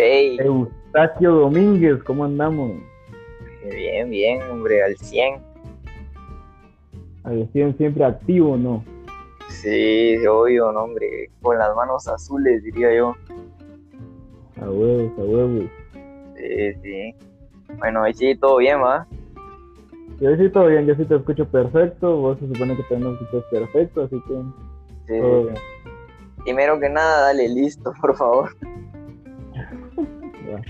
Hey, Eustaquio Domínguez, ¿cómo andamos? bien, bien, hombre, al 100. Al 100 siempre activo, ¿no? Sí, obvio, no, hombre, con las manos azules, diría yo. A huevos, a huevos. Sí, sí. Bueno, ahí sí, todo bien, ¿va? Yo sí todo bien, yo sí te escucho perfecto, vos se supone que también me escuchas perfecto, así que Sí. todo bien. Primero que nada, dale listo, por favor. Ya.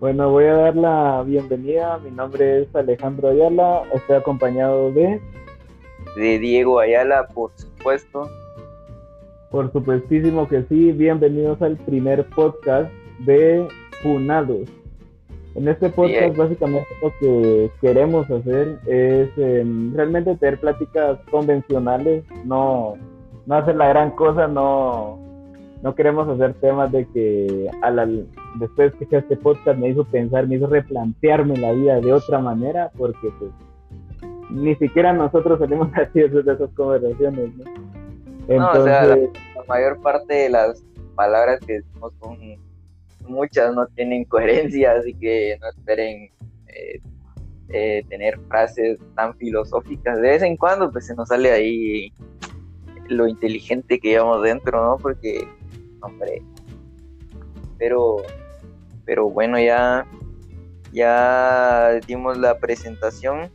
Bueno, voy a dar la bienvenida. Mi nombre es Alejandro Ayala. Estoy acompañado de, De Diego Ayala, por supuesto. por supuestísimo que sí, bienvenidos al primer podcast de Funados. En este podcast Bien. básicamente lo que queremos hacer es em, realmente tener pláticas convencionales, no, no hacer la gran cosa, no, no queremos hacer temas de que a la, después que este podcast me hizo pensar, me hizo replantearme la vida de otra manera, porque pues ni siquiera nosotros salimos así de esas conversaciones, ¿no? No, o sea, Entonces, La mayor parte de las palabras que decimos son muchas, no tienen coherencia, así que no esperen eh, eh, tener frases tan filosóficas. De vez en cuando, pues se nos sale ahí lo inteligente que llevamos dentro, ¿no? Porque, hombre, pero, pero bueno, ya, ya dimos la presentación.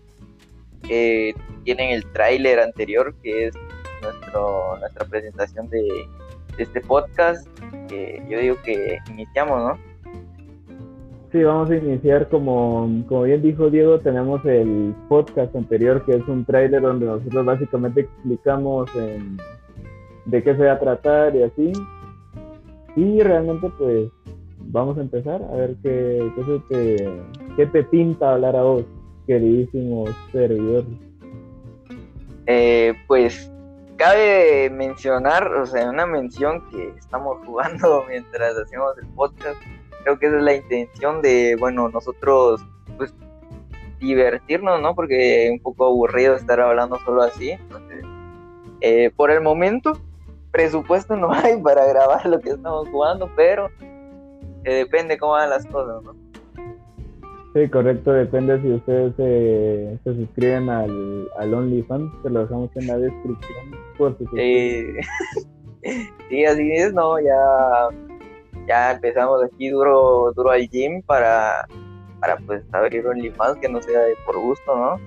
Eh, tienen el tráiler anterior, que es nuestro, nuestra presentación de, de este podcast. que yo digo que iniciamos, ¿no? Sí, vamos a iniciar como, como bien dijo Diego, tenemos el podcast anterior que es un tráiler donde nosotros básicamente explicamos em, de qué se va a tratar y así. Y realmente pues vamos a empezar a ver qué, qué, se te, qué te pinta hablar a vos, queridísimo servidor. Eh, pues cabe mencionar, o sea, una mención que estamos jugando mientras hacemos el podcast. Creo que esa es la intención de, bueno, nosotros, pues, divertirnos, ¿no? Porque es un poco aburrido estar hablando solo así. Eh, por el momento, presupuesto no hay para grabar lo que estamos jugando, pero eh, depende cómo van las cosas, ¿no? Sí, correcto, depende si ustedes se, se suscriben al, al OnlyFans, se lo dejamos en la descripción. Por si Eh, sí, así es, ¿no? Ya, ya empezamos aquí duro, duro al gym para, para pues abrir OnlyFans que no sea de por gusto, ¿no?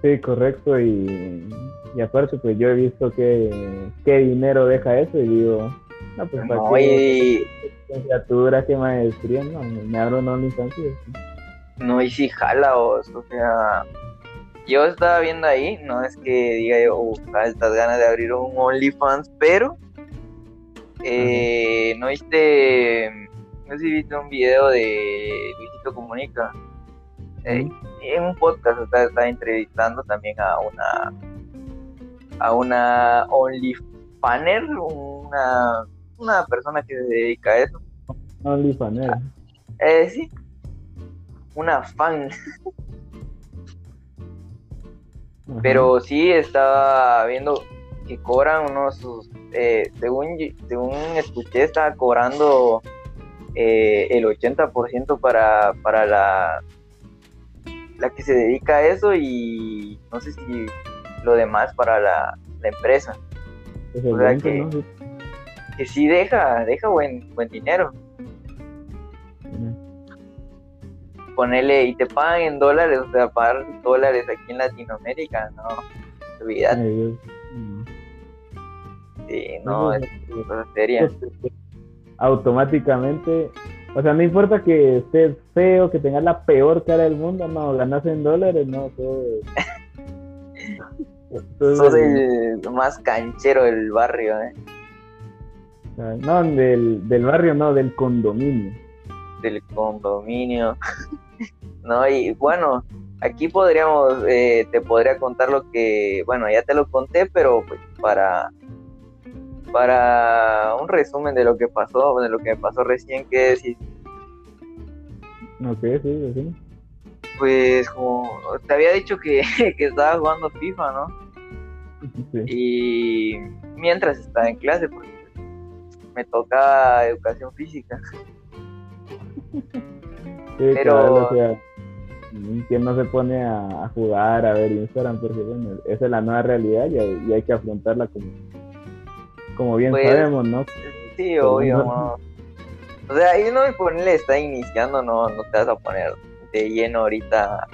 Sí, correcto. Y, y aparte, pues yo he visto que qué dinero deja eso y digo, no, pues para No, qué y, licenciatura, qué maestría, no, me abro y así. no, y si jala, o, o sea, yo estaba viendo ahí, no es que diga yo, "Uh, altas ganas de abrir un OnlyFans, pero eh, no viste, no sé si viste un video de Luisito Comunica. Eh, en un podcast está, está entrevistando también a una a una OnlyFaner, una, una persona que se dedica a eso. OnlyFans, eh. Eh, sí, una fan, Ajá. pero sí estaba viendo que cobran unos, eh, según, según escuché, estaba cobrando eh, el 80% para, para la, la que se dedica a eso y no sé si lo demás para la, la empresa. Pues o sea que- ¿no? Que sí deja, deja buen, buen dinero. Ponerle y te pagan en dólares, o sea, pagar dólares aquí en Latinoamérica, no, olvídate, Ay. Mm. sí, no, es cosa seria. automáticamente, o sea, no importa que estés feo, que tengas la peor cara del mundo, no, ganas en dólares, no, todo todo es Sos el- más canchero del barrio, ¿eh? no, del, del barrio, no, del condominio. del condominio. no, y bueno, aquí podríamos, eh, te podría contar lo que, bueno, ya te lo conté, pero pues para para un resumen de lo que pasó, de lo que me pasó recién, que decir, Ok, sí, sí. Pues como te había dicho que, que estaba jugando FIFA, ¿no? Sí. Y mientras estaba en clase, porque me toca educación física. Sí, Pero... o sea, ¿quién no se pone a, jugar, a ver Instagram? Porque bueno, esa es la nueva realidad y, hay que afrontarla como, como bien pues, sabemos, ¿no? Sí, obvio, no. O sea, ahí no me está iniciando, no, no te vas a poner de lleno ahorita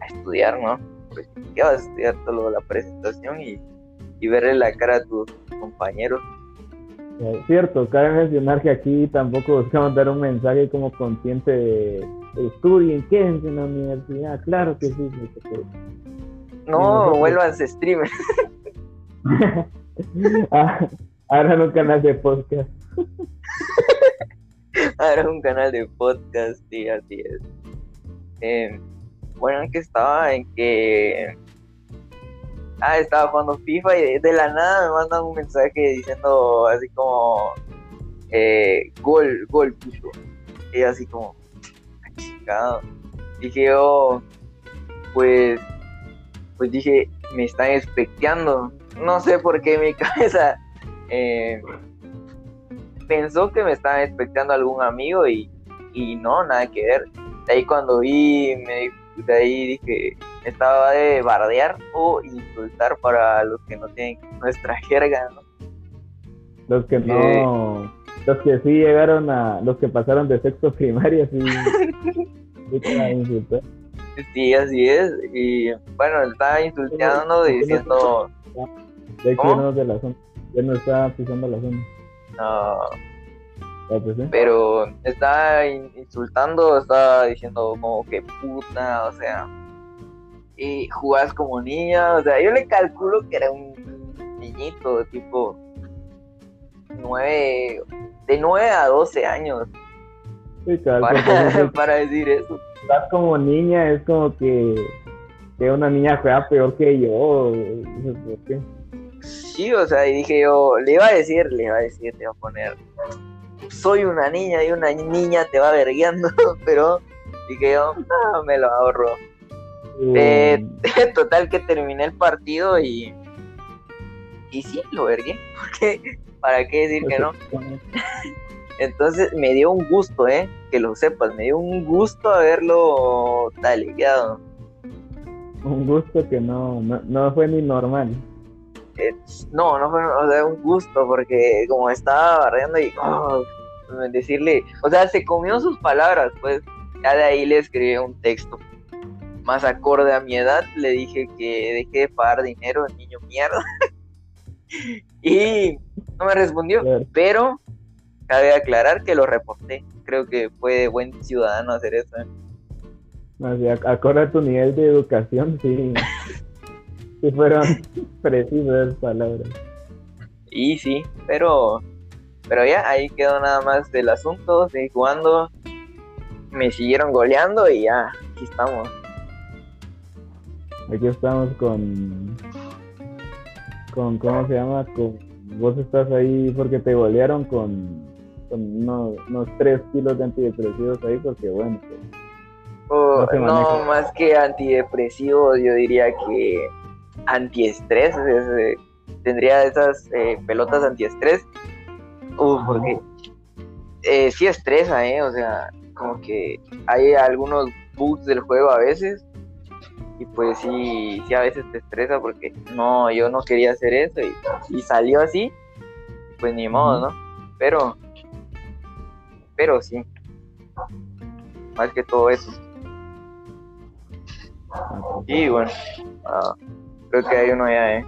a estudiar, ¿no? Pues, ¿qué vas a estudiar todo la presentación y, y verle la cara a tus compañeros? Cierto, cabe mencionar que aquí tampoco buscamos dar un mensaje como consciente de estudien, quédense en la universidad, claro que sí. No, vuelvan a streamer. ah, ahora un canal de podcast. ahora un canal de podcast, sí, así es. Eh, bueno, en que estaba en que ah, estaba jugando FIFA y de, la nada me mandan un mensaje diciendo así como eh, gol, gol, puto. Y así como, ah, chingado. Dije yo, pues, pues dije, me están especteando. No sé por qué mi cabeza eh, pensó que me estaban especteando algún amigo y, y no, nada que ver. De ahí cuando vi, me, de ahí dije, estaba de bardear o insultar para los que no tienen nuestra jerga, ¿no? Los que no, los que sí llegaron a, los que pasaron de sexto primaria, sí, sí, así es. Y bueno, estaba insultando diciendo. De hecho, no de la zona. Ya no estaba pisando la zona. No. Pues Pero estaba insultando, estaba diciendo como que puta, o sea, y jugás como niña, o sea, yo le calculo que era un niñito, tipo nueve, de 9 a 12 años. Sí, claro, para, para, decir eso. Estás como niña, es como que, que una niña juega peor que yo. Sí, o sea, y dije yo, le iba a decir, le iba a decir, te iba a poner, soy una niña y una niña te va verguiando, pero dije yo, no, me lo ahorro. Eh, total que terminé el partido y y sí, lo vergué, porque para qué decir que no. Entonces me dio un gusto, eh, que lo sepas, me dio un gusto haberlo taliado. Un gusto que no, no, fue ni normal. No, no fue, o sea, un gusto, porque como estaba barriendo y oh, decirle, o sea, se comió sus palabras, pues ya de ahí le escribí un texto más acorde a mi edad, le dije que dejé de pagar dinero, niño mierda. y no me respondió, pero cabe aclarar que lo reporté. Creo que fue buen ciudadano hacer eso. ¿eh? acorde a tu nivel de educación, sí. fueron precisas palabras. Y sí, pero pero ya ahí quedó nada más del asunto, seguí jugando, me siguieron goleando y ya, aquí estamos. Aquí estamos con. con ¿Cómo se llama? Con, vos estás ahí porque te golearon con, unos, unos 3 kilos de antidepresivos ahí, porque bueno. Pues, oh, no, más que antidepresivos, yo diría que antiestrés. Eh, tendría esas eh, pelotas antiestrés. Uf, porque eh, sí estresa, ¿eh? O sea, como que hay algunos bugs del juego a veces y pues sí, sí a veces te estresa porque no, yo no quería hacer eso y, salió así, pues ni modo, ¿no? Pero, pero sí, más que todo eso. Y bueno, ah, creo que hay uno ya, ¿eh?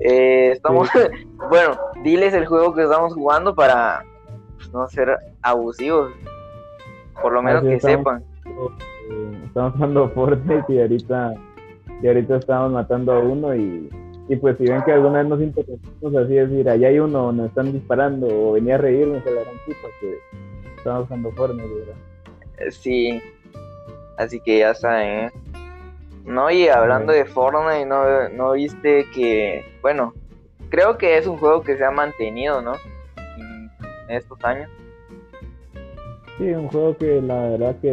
eh estamos, bueno, diles el juego que estamos jugando para no ser abusivos, por lo menos que sepan estamos jugando Fortnite y ahorita, y ahorita estamos matando a uno y, y pues si ven que alguna vez nos interrumpimos así decir, allá hay uno, nos están disparando o venía a reírnos a la gran puta que estamos jugando Fortnite, ¿verdad? Eh, sí, así que ya saben, ¿eh? No, y hablando de Fortnite, ¿no, ¿no viste que, bueno, creo que es un juego que se ha mantenido, ¿no? En estos años. Sí, un juego que la verdad que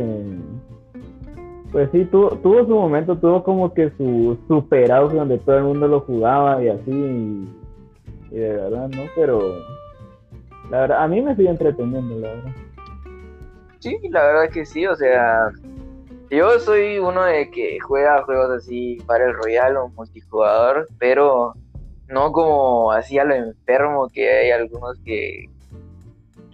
pues sí, tuvo, tuvo su momento, tuvo como que su super auge donde todo el mundo lo jugaba y así. y de verdad, ¿no? Pero la verdad, a mí me sigue entreteniendo, la verdad. Sí, la verdad que sí, o sea, yo soy uno de que juega juegos así para el Royal o multijugador, pero no como así a lo enfermo que hay algunos que,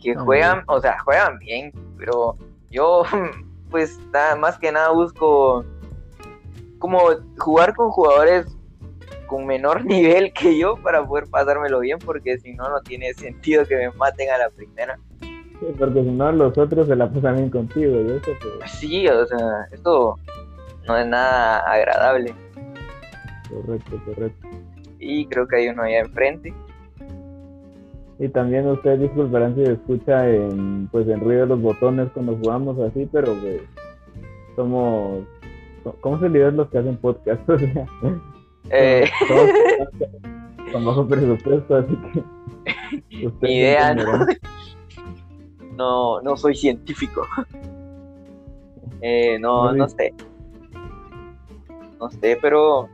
que juegan, o sea, juegan bien, pero yo pues nada, más que nada busco como jugar con jugadores con menor nivel que yo para poder pasármelo bien, porque si no, no tiene sentido que me maten a la primera. Sí, porque si no, los otros se la pasan bien contigo. Y eso, pues... Sí, o sea, esto no es nada agradable. Correcto, correcto. Y creo que hay uno allá enfrente. Y también ustedes disculparán si escucha en, pues, en ruido de los botones cuando jugamos así, pero pues somos... ¿Cómo se le los que hacen podcast? O sea, eh... con bajo presupuesto, así que... Idea, ¿no? No, no soy científico. Eh, no, no sé. No sé, pero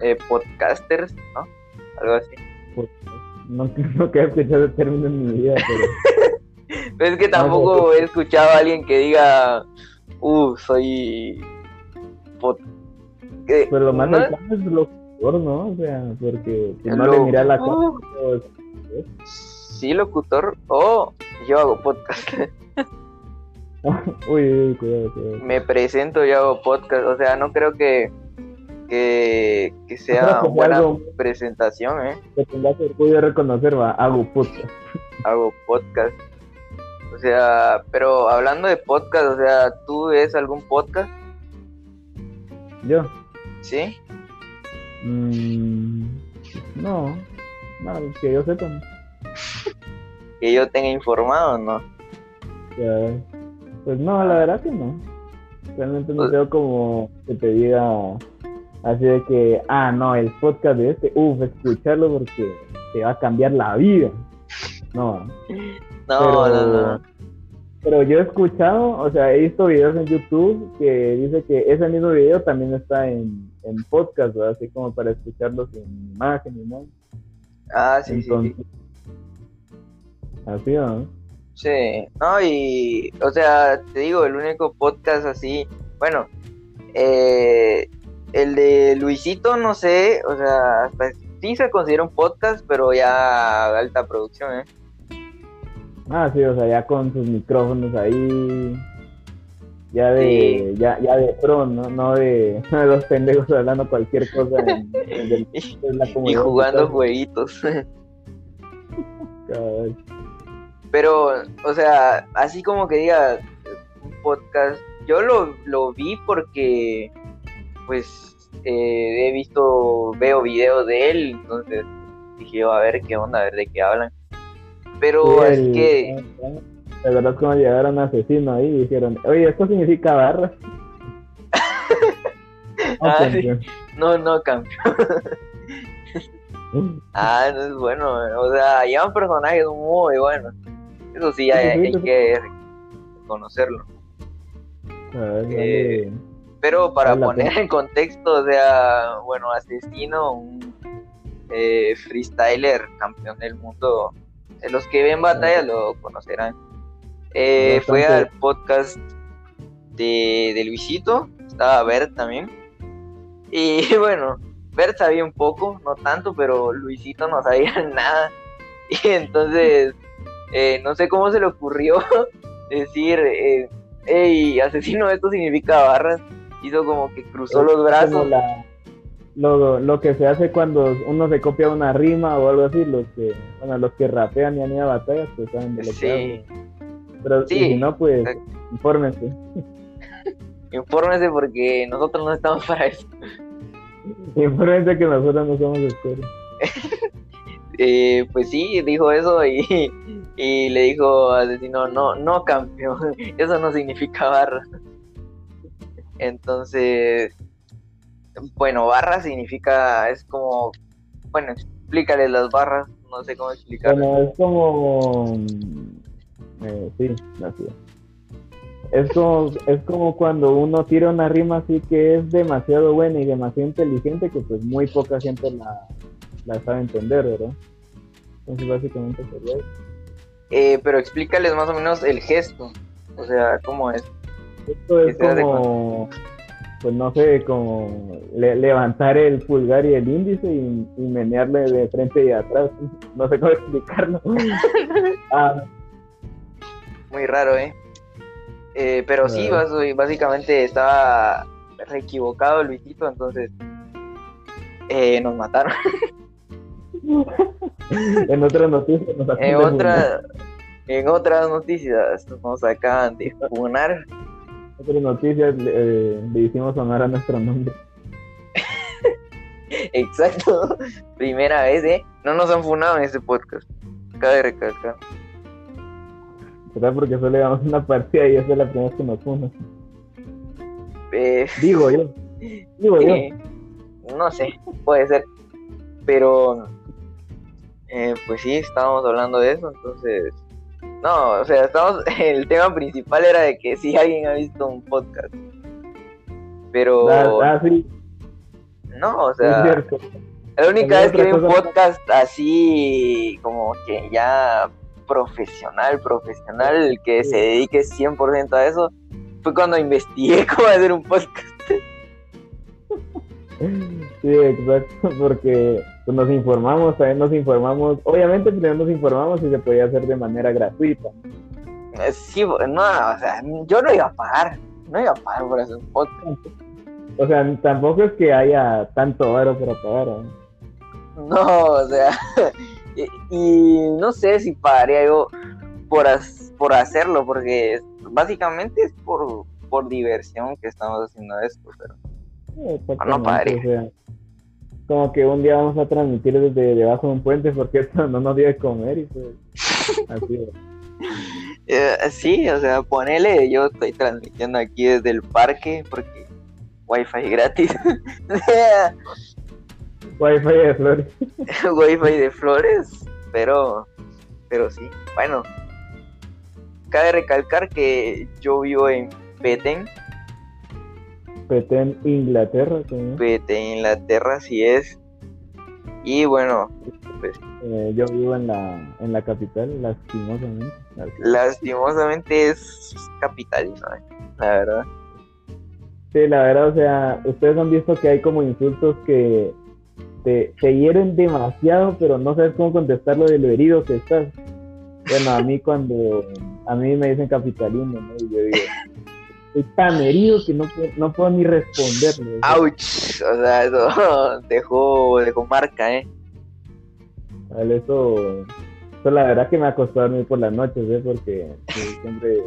eh, podcasters, ¿no? Algo así. No, no he escuchado el término en mi vida, pero... es que tampoco he escuchado a alguien que diga, uh, soy... Pod... Pero lo más ¿no? es locutor, ¿no? O sea, porque si no le mira la cara... Pues, sí, locutor. Oh, yo hago podcast. uy, uy, cuidado, cuidado. Me presento y hago podcast. O sea, no creo que que, que sea una buena presentación, ¿eh? Que tengas orgullo reconocer, va, hago podcast. Hago podcast. O sea, pero hablando de podcast, o sea, ¿tú ves algún podcast? ¿Yo? ¿Sí? Mm, no, no, que yo sepa. Que yo tenga informado, ¿no? pues no, la verdad que no. Realmente no veo pues como que te diga Así de que, ah, no, el podcast de este, uff, escucharlo porque te va a cambiar la vida. No. No, pero, no, no. Pero yo he escuchado, o sea, he visto videos en YouTube que dice que ese mismo video también está en, en podcast, así como para escucharlo sin imagen ¿no? Ah, sí, sí, sí. Así, ¿no? Sí, no, y, o sea, te digo, el único podcast así, bueno, eh, el de Luisito, no sé, o sea, hasta sí se considera un podcast, pero ya alta producción, ¿eh? Ah, sí, o sea, ya con sus micrófonos ahí, ya de, ya, ya de pro, ¿no? No de, los pendejos hablando cualquier cosa en, la comunidad. Y jugando jueguitos. Pero, o sea, así como que diga un podcast, yo lo, lo vi porque pues eh, he visto, veo videos de él, entonces dije, a ver qué onda, a ver de qué hablan. Pero es que... La verdad es como llegaron asesino ahí y dijeron, oye, esto significa barra. ah, No, no cambió. ah, no es bueno, o sea, llevan personajes muy buenos. Eso sí, hay, que conocerlo. eh, pero para poner en contexto, o sea, bueno, Asesino, un eh, freestyler, campeón del mundo, de los que ven batalla lo conocerán. Eh, fue al podcast de, de, Luisito, estaba Bert también. Y bueno, Bert sabía un poco, no tanto, pero Luisito no sabía nada. Y entonces, eh, no sé cómo se le ocurrió decir, hey, asesino, esto significa barras hizo como que cruzó los brazos. lo, lo, que se hace cuando uno se copia una rima o algo así, los que, bueno, los que rapean y han ido a batallas, pues saben de lo que Pero si no, pues infórmese. infórmese porque nosotros no estamos para eso. Infórmese que nosotros no somos escuela. eh, pues sí, dijo eso y, y le dijo asesino, no, no campeón, eso no significa barra. Entonces, bueno, barra significa, es como, bueno, explícale las barras, no sé cómo explicarlo. Bueno, es como, eh, sí, así es. como, es como cuando uno tira una rima así que es demasiado buena y demasiado inteligente que pues muy poca gente la, la sabe entender, ¿verdad? Entonces básicamente sería eso. Eh, pero explícales más o menos el gesto. O sea, ¿cómo es? Esto es como, pues no sé, como le- levantar el pulgar y el índice y, y menearle de frente y de atrás. No sé cómo explicarlo. Ah, Muy raro, ¿eh? Eh, pero sí, básicamente estaba re equivocado Luisito, entonces eh, nos mataron. en otras noticias nos En, otra, en otras noticias nos acaban de funar. funar. otras noticias eh, le hicimos sonar a nuestro nombre. Exacto. Primera vez, ¿eh? No nos han funado en este podcast. Cabe recalcar. ¿Verdad? Porque solo llevamos una partida y esa es la primera vez que nos funan. Eh, Digo yo. Digo yo. eh, no sé, puede ser. Pero, eh, pues sí, estábamos hablando de eso, entonces... No, o sea, estamos, el tema principal era de que si alguien ha visto un podcast. Pero, Ah, ah, sí, no, o es sea, cierto. la única vez que vi un podcast así, como que ya profesional, profesional, que se dedique 100% a eso, fue cuando investigué cómo hacer un podcast. Sí, exacto, porque pues, nos informamos, también nos informamos. Obviamente primero nos informamos si se podía hacer de manera gratuita. Eh, Sí, no, o sea, yo no iba a pagar, no iba a pagar por hacer un podcast. O sea, tampoco es que haya tanto oro para pagar. ¿eh? No, o sea, y, y no sé si pagaría yo por, as- por hacerlo, porque básicamente es por, por diversión que estamos haciendo esto, pero no pagaría. o sea, como que un día vamos a transmitir desde debajo de un puente porque esto no nos dio de comer y pues así. Eh, sí, o sea, ponele, yo estoy transmitiendo aquí desde el parque porque wifi gratis, Wi-Fi de flores. wifi de flores, pero, pero sí, bueno, cabe recalcar que yo vivo en Petén, Petén, Inglaterra, señor. Petén, Inglaterra, así es, y bueno, pues Eh, yo vivo en la, en la capital, lastimosamente. lastimosamente es capitalino, eh, la verdad. Sí, la verdad, o sea, ustedes han visto que hay como insultos que te, te hieren demasiado, pero no sabes cómo contestarlo de lo herido que estás. Bueno, a mí cuando a mí me dicen capitalino, ¿no? Y yo digo, estoy tan herido que no puedo, no puedo ni sea, Ouch, o sea, eso dejó, dejó marca, eh. Vale, eso, eso la verdad que me ha costado dormir por las noches, ¿eh? Porque siempre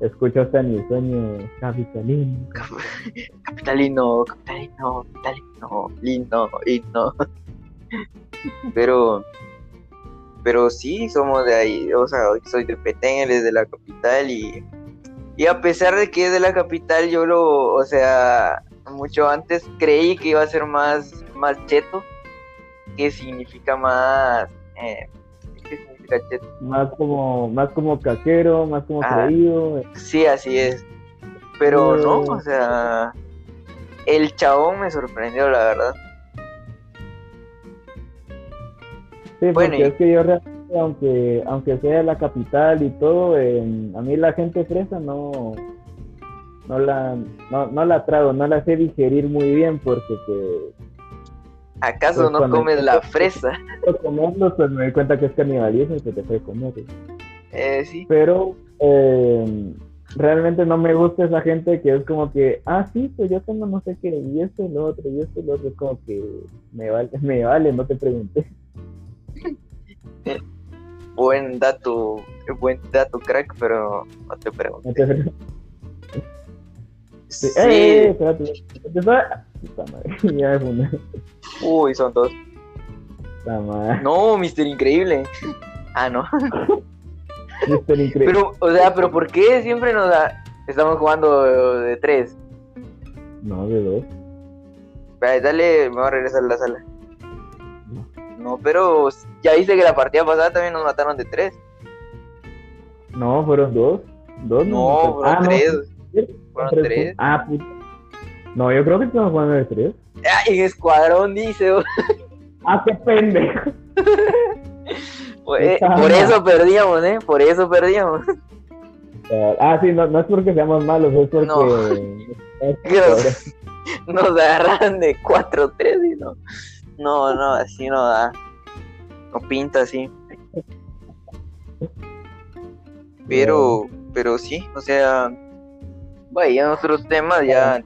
escucho hasta en mi sueño capitalino. Capitalino, capitalino, capitalino, lindo, lindo. Pero, pero sí, somos de ahí, o sea, soy de Petén, él es de la capital y, y a pesar de que es de la capital, yo lo, o sea, mucho antes creí que iba a ser más, más cheto, que significa más, eh, ¿qué significa cheto? Más como, más como caquero, más como Ah. creído. Sí, así es. Pero no, Mm. o sea, el chabón me sorprendió, la verdad. Sí, Bueno, y- es que yo realmente, aunque, aunque sea la capital y todo, eh, a mí la gente fresa no, no la, no, no la trago, no la sé digerir muy bien porque pues ¿Acaso Pues no comes la fresa? comerlo pues me doy cuenta que es canibalismo y que te puede comer. Eh, sí. Pero eh, realmente no me gusta esa gente que es como que, ah, sí, pues yo tengo no sé qué, y esto y lo otro, y esto y lo otro, es como que me vale, me vale, no te pregunté. Buen dato, buen dato, crack, pero no te pregunto. No te pregunté. Sí. ¡Eh, eh, espérate! Puta madre, ya fundé. Uy, son dos. Puta madre. No, Mister Increíble. Ah, no. Mister Increíble. Pero, o sea, pero ¿por qué siempre nos da... Estamos jugando de tres? No, de dos. Dale, me voy a regresar a la sala. No, pero ya viste que la partida pasada también nos mataron de tres. No, fueron dos. Dos No, fueron Ah, tres. Fueron tres. tres. Ah, puta. No, yo creo que estamos jugando de tres. Ah, en escuadrón dice. Ah, qué pendejo. Por, eh, por eso perdíamos, ¿eh? Por eso perdíamos. ah, sí, no, no es porque seamos malos, es porque... No. Nos agarran de 4-3 y no... No, no, así no da. No pinta así. Pero, pero sí, o sea, vaya, otros temas ya.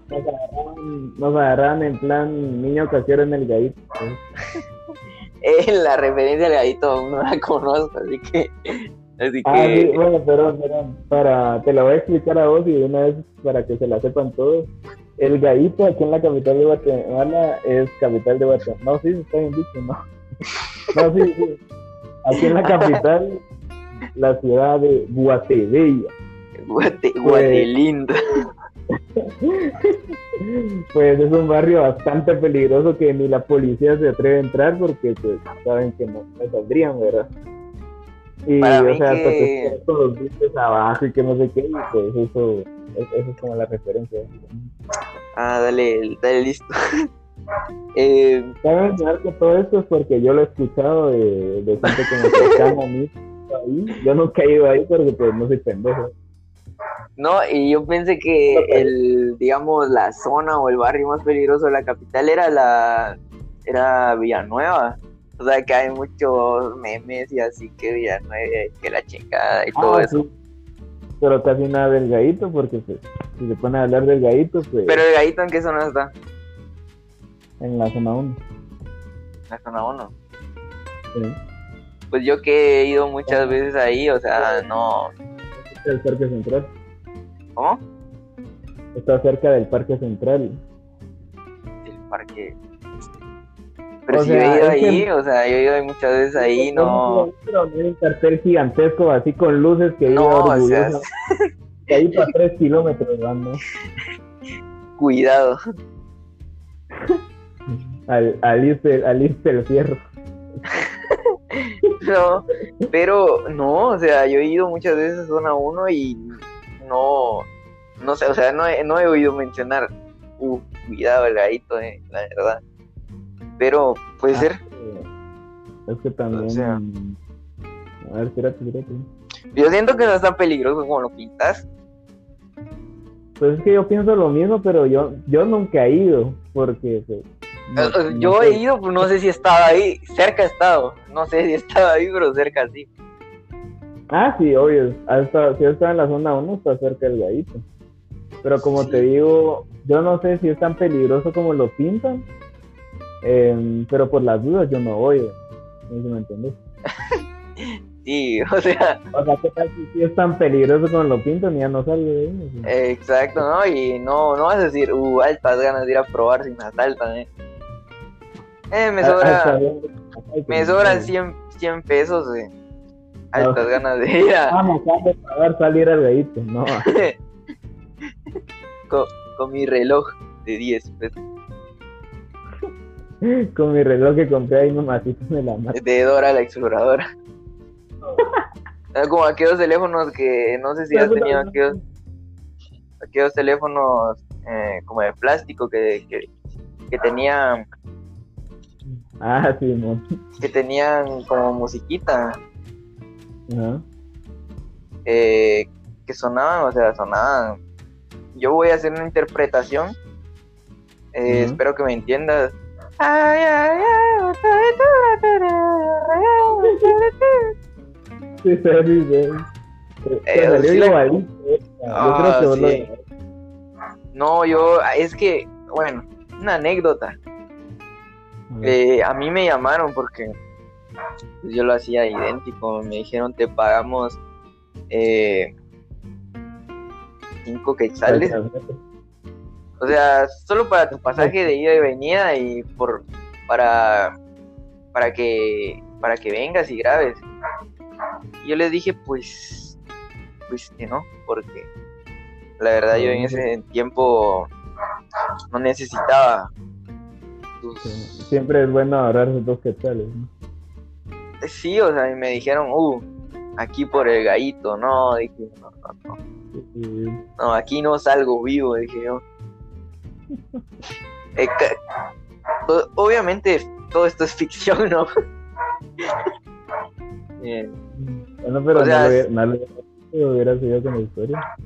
Nos agarran, en plan niño casero en el gallito. eh, la referencia al gallito no la conozco, así que. Así ah, que... sí, bueno, pero, para, te lo voy a explicar a vos y de una vez para que se la sepan todos. El gallito aquí en la capital de Guatemala es capital de Guatemala. No, sí, está bien dicho, ¿no? No, sí, sí. Aquí en la capital, la ciudad de Guatebella. Guate, Guatelinda. Pues es un barrio bastante peligroso que ni la policía se atreve a entrar porque pues saben que no, no saldrían, ¿verdad? Y o sea, hasta que todos los bichos abajo y que no sé qué, y pues eso, eso es como la referencia. Ah, dale, dale listo. eh, Cabe mencionar que todo esto es porque yo lo he escuchado de, de gente como cercana a mí ahí. Yo nunca he ido ahí porque pues no soy pendejo. No, y yo pensé que el, digamos, la zona o el barrio más peligroso de la capital era la, era Villanueva. O sea, que hay muchos memes y así que Villanueva, que la chingada y todo ah, eso. Pero casi nada del gallito, porque pues, si se pone a hablar del gallito, pues... Pero el gallito, ¿en qué zona está? En la zona 1. ¿La zona 1? Sí. Pues yo que he ido muchas veces ahí, o sea, no... El Parque Central. ¿Cómo? Está cerca del Parque Central. El parque. Pero si he ido ahí, o sea, yo he ido muchas veces ahí, no. Pero un cartel gigantesco así con luces que no, o sea... ahí para tres kilómetros dando. Cuidado. al, al, irse, al irse el fierro. no, pero no, o sea, yo he ido muchas veces a zona 1 y no, no sé, o sea, no he, no he oído mencionar, uh, cuidado el gadito, eh, la verdad. Pero puede ser. Es que también. A ver, espérate, espérate. Yo siento que no es tan peligroso como lo pintas. Pues es que yo pienso lo mismo, pero yo, yo nunca he ido, porque pues, yo he ido, pues no sé si estaba ahí, cerca he estado, no sé si estaba ahí, pero cerca sí. Ah, sí, obvio, si está en la zona 1 está cerca del gallito. Pero como te digo, yo no sé si es tan peligroso como lo pintan, em, pero por las dudas yo no voy, no sé me entiendes. sí, o sea... O sea, ¿qué tal si es tan peligroso como lo pintan y ya no salgo de ahí? Exacto, ¿no? Y no, no vas a decir, uh, altas ganas de ir a probar si me asaltan, ¿eh? Eh, me ah, sobra. me sobran 100, 100 pesos, eh. Altas ganas de ir a. Vamos, vamos a ver salir al gallito, no. con, con, mi reloj de 10 pesos. con mi reloj que compré ahí nomás de la marca. De Dora la exploradora. Como aquellos teléfonos que no sé si has tenido aquellos, aquellos teléfonos eh, como de plástico que, que, que tenían Ah, sí, no. Que tenían como musiquita. Eh, que sonaban, o sea, sonaban. Yo voy a hacer una interpretación. Eh, espero que me entiendas. Sí. Eh. No, yo, es que, bueno, una anécdota. Eh, a mí me llamaron porque pues, yo lo hacía idéntico. Me dijeron, te pagamos eh, cinco quetzales. O sea, solo para tu pasaje de ida y venida y por para para que para que vengas y grabes. yo les dije, pues pues que no, porque la verdad yo en ese tiempo no necesitaba Siempre es bueno ahorrarse dos quetzales. ¿no? Sí, o sea, y me dijeron, uh, aquí por el gallito, no, dije, no, no, no. No, aquí no salgo vivo, dije yo. Eh, obviamente todo esto es ficción, ¿no? Eh, Bueno, pero O sea, no, lo hubiera, no lo hubiera- seguido con la historia.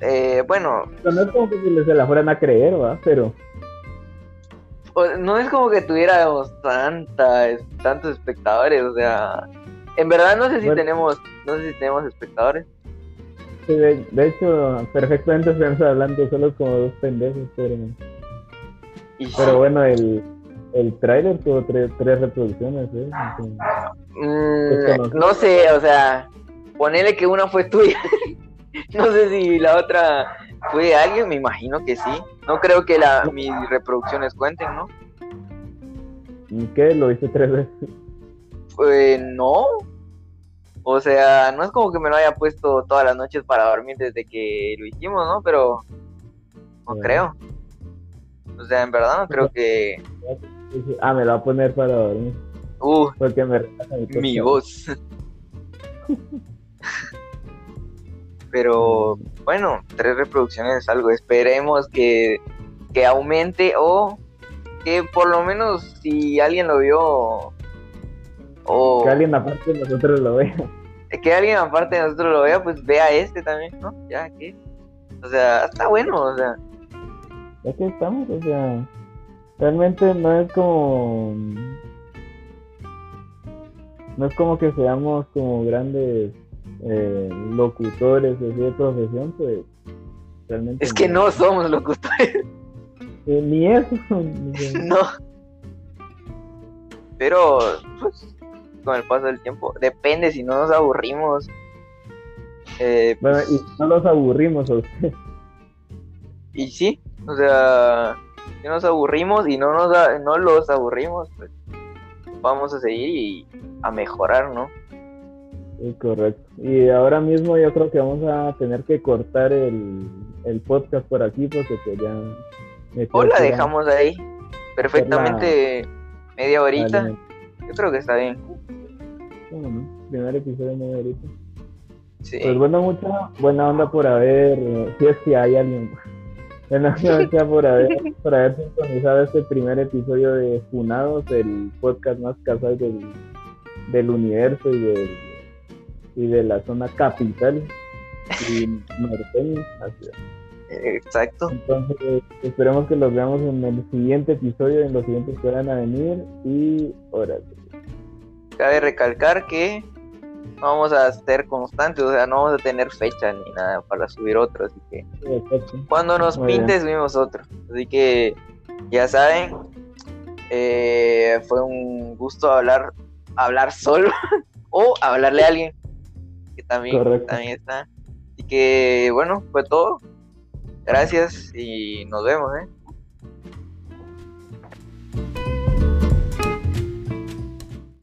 eh, bueno, Pero no es como que se se la fueran a creer, ¿va? Pero no es como que tuviéramos tantas, tantos espectadores, o sea, en verdad no sé si Bueno. tenemos, no sé si tenemos espectadores. Sí, de, de hecho, perfectamente estamos hablando solo como dos pendejos, pero, Y pero bueno, el, el tráiler tuvo tres, tres reproducciones, ¿eh? Entonces, Mm, no sé, o sea, ponele que una fue tuya. no sé si la otra fue de alguien, me imagino que sí. No creo que la, mis reproducciones cuenten, ¿no? ¿Qué? Lo hice tres veces. Pues no. O sea, no es como que me lo haya puesto todas las noches para dormir desde que lo hicimos, ¿no? Pero no creo. O sea, en verdad no creo que... Ah, me lo voy a poner para dormir. Uh, Porque me mi voz. Pero bueno, tres reproducciones es algo. Esperemos que, que aumente o que por lo menos si alguien lo vio o Que alguien aparte de nosotros lo vea. que alguien aparte de nosotros lo vea, pues vea este también, ¿no? Ya que, o sea, está bueno, o sea, Ya que estamos, o sea, realmente no es como. No es como que seamos como grandes eh, locutores de profesión, pues realmente. es que no somos locutores, Eh, ni eso. no. Pero, pues, con el paso del tiempo, depende si no nos aburrimos. Eh, Bueno, y no los aburrimos a ustedes. y sí, o sea, si nos aburrimos y no nos no los aburrimos, pues vamos a seguir y a mejorar, ¿no? Sí, correcto. Y ahora mismo yo creo que vamos a tener que cortar el, el podcast por aquí porque pues ya... me O la dejamos ahí perfectamente media horita. Vale, Yo creo que está bien. Primer episodio de media horita. Sí. Pues bueno, mucha buena onda por haber, eh, si es que hay alguien, buena onda por haber, por haber sintonizado este primer episodio de Funados, el podcast más casual del, del universo y, del, y de la zona capital y norteña. Exacto. Entonces, esperemos que los veamos en el siguiente episodio, en los siguientes que van a venir y órale. Cabe recalcar que no vamos a ser constantes, o sea, no vamos a tener fecha ni nada para subir otro, así que cuando nos pinte subimos otro. Así que ya saben, eh, fue un gusto hablar, hablar solo o hablarle a alguien que también, Correcto. también está. Así que bueno, fue todo. Gracias y nos vemos, ¿eh?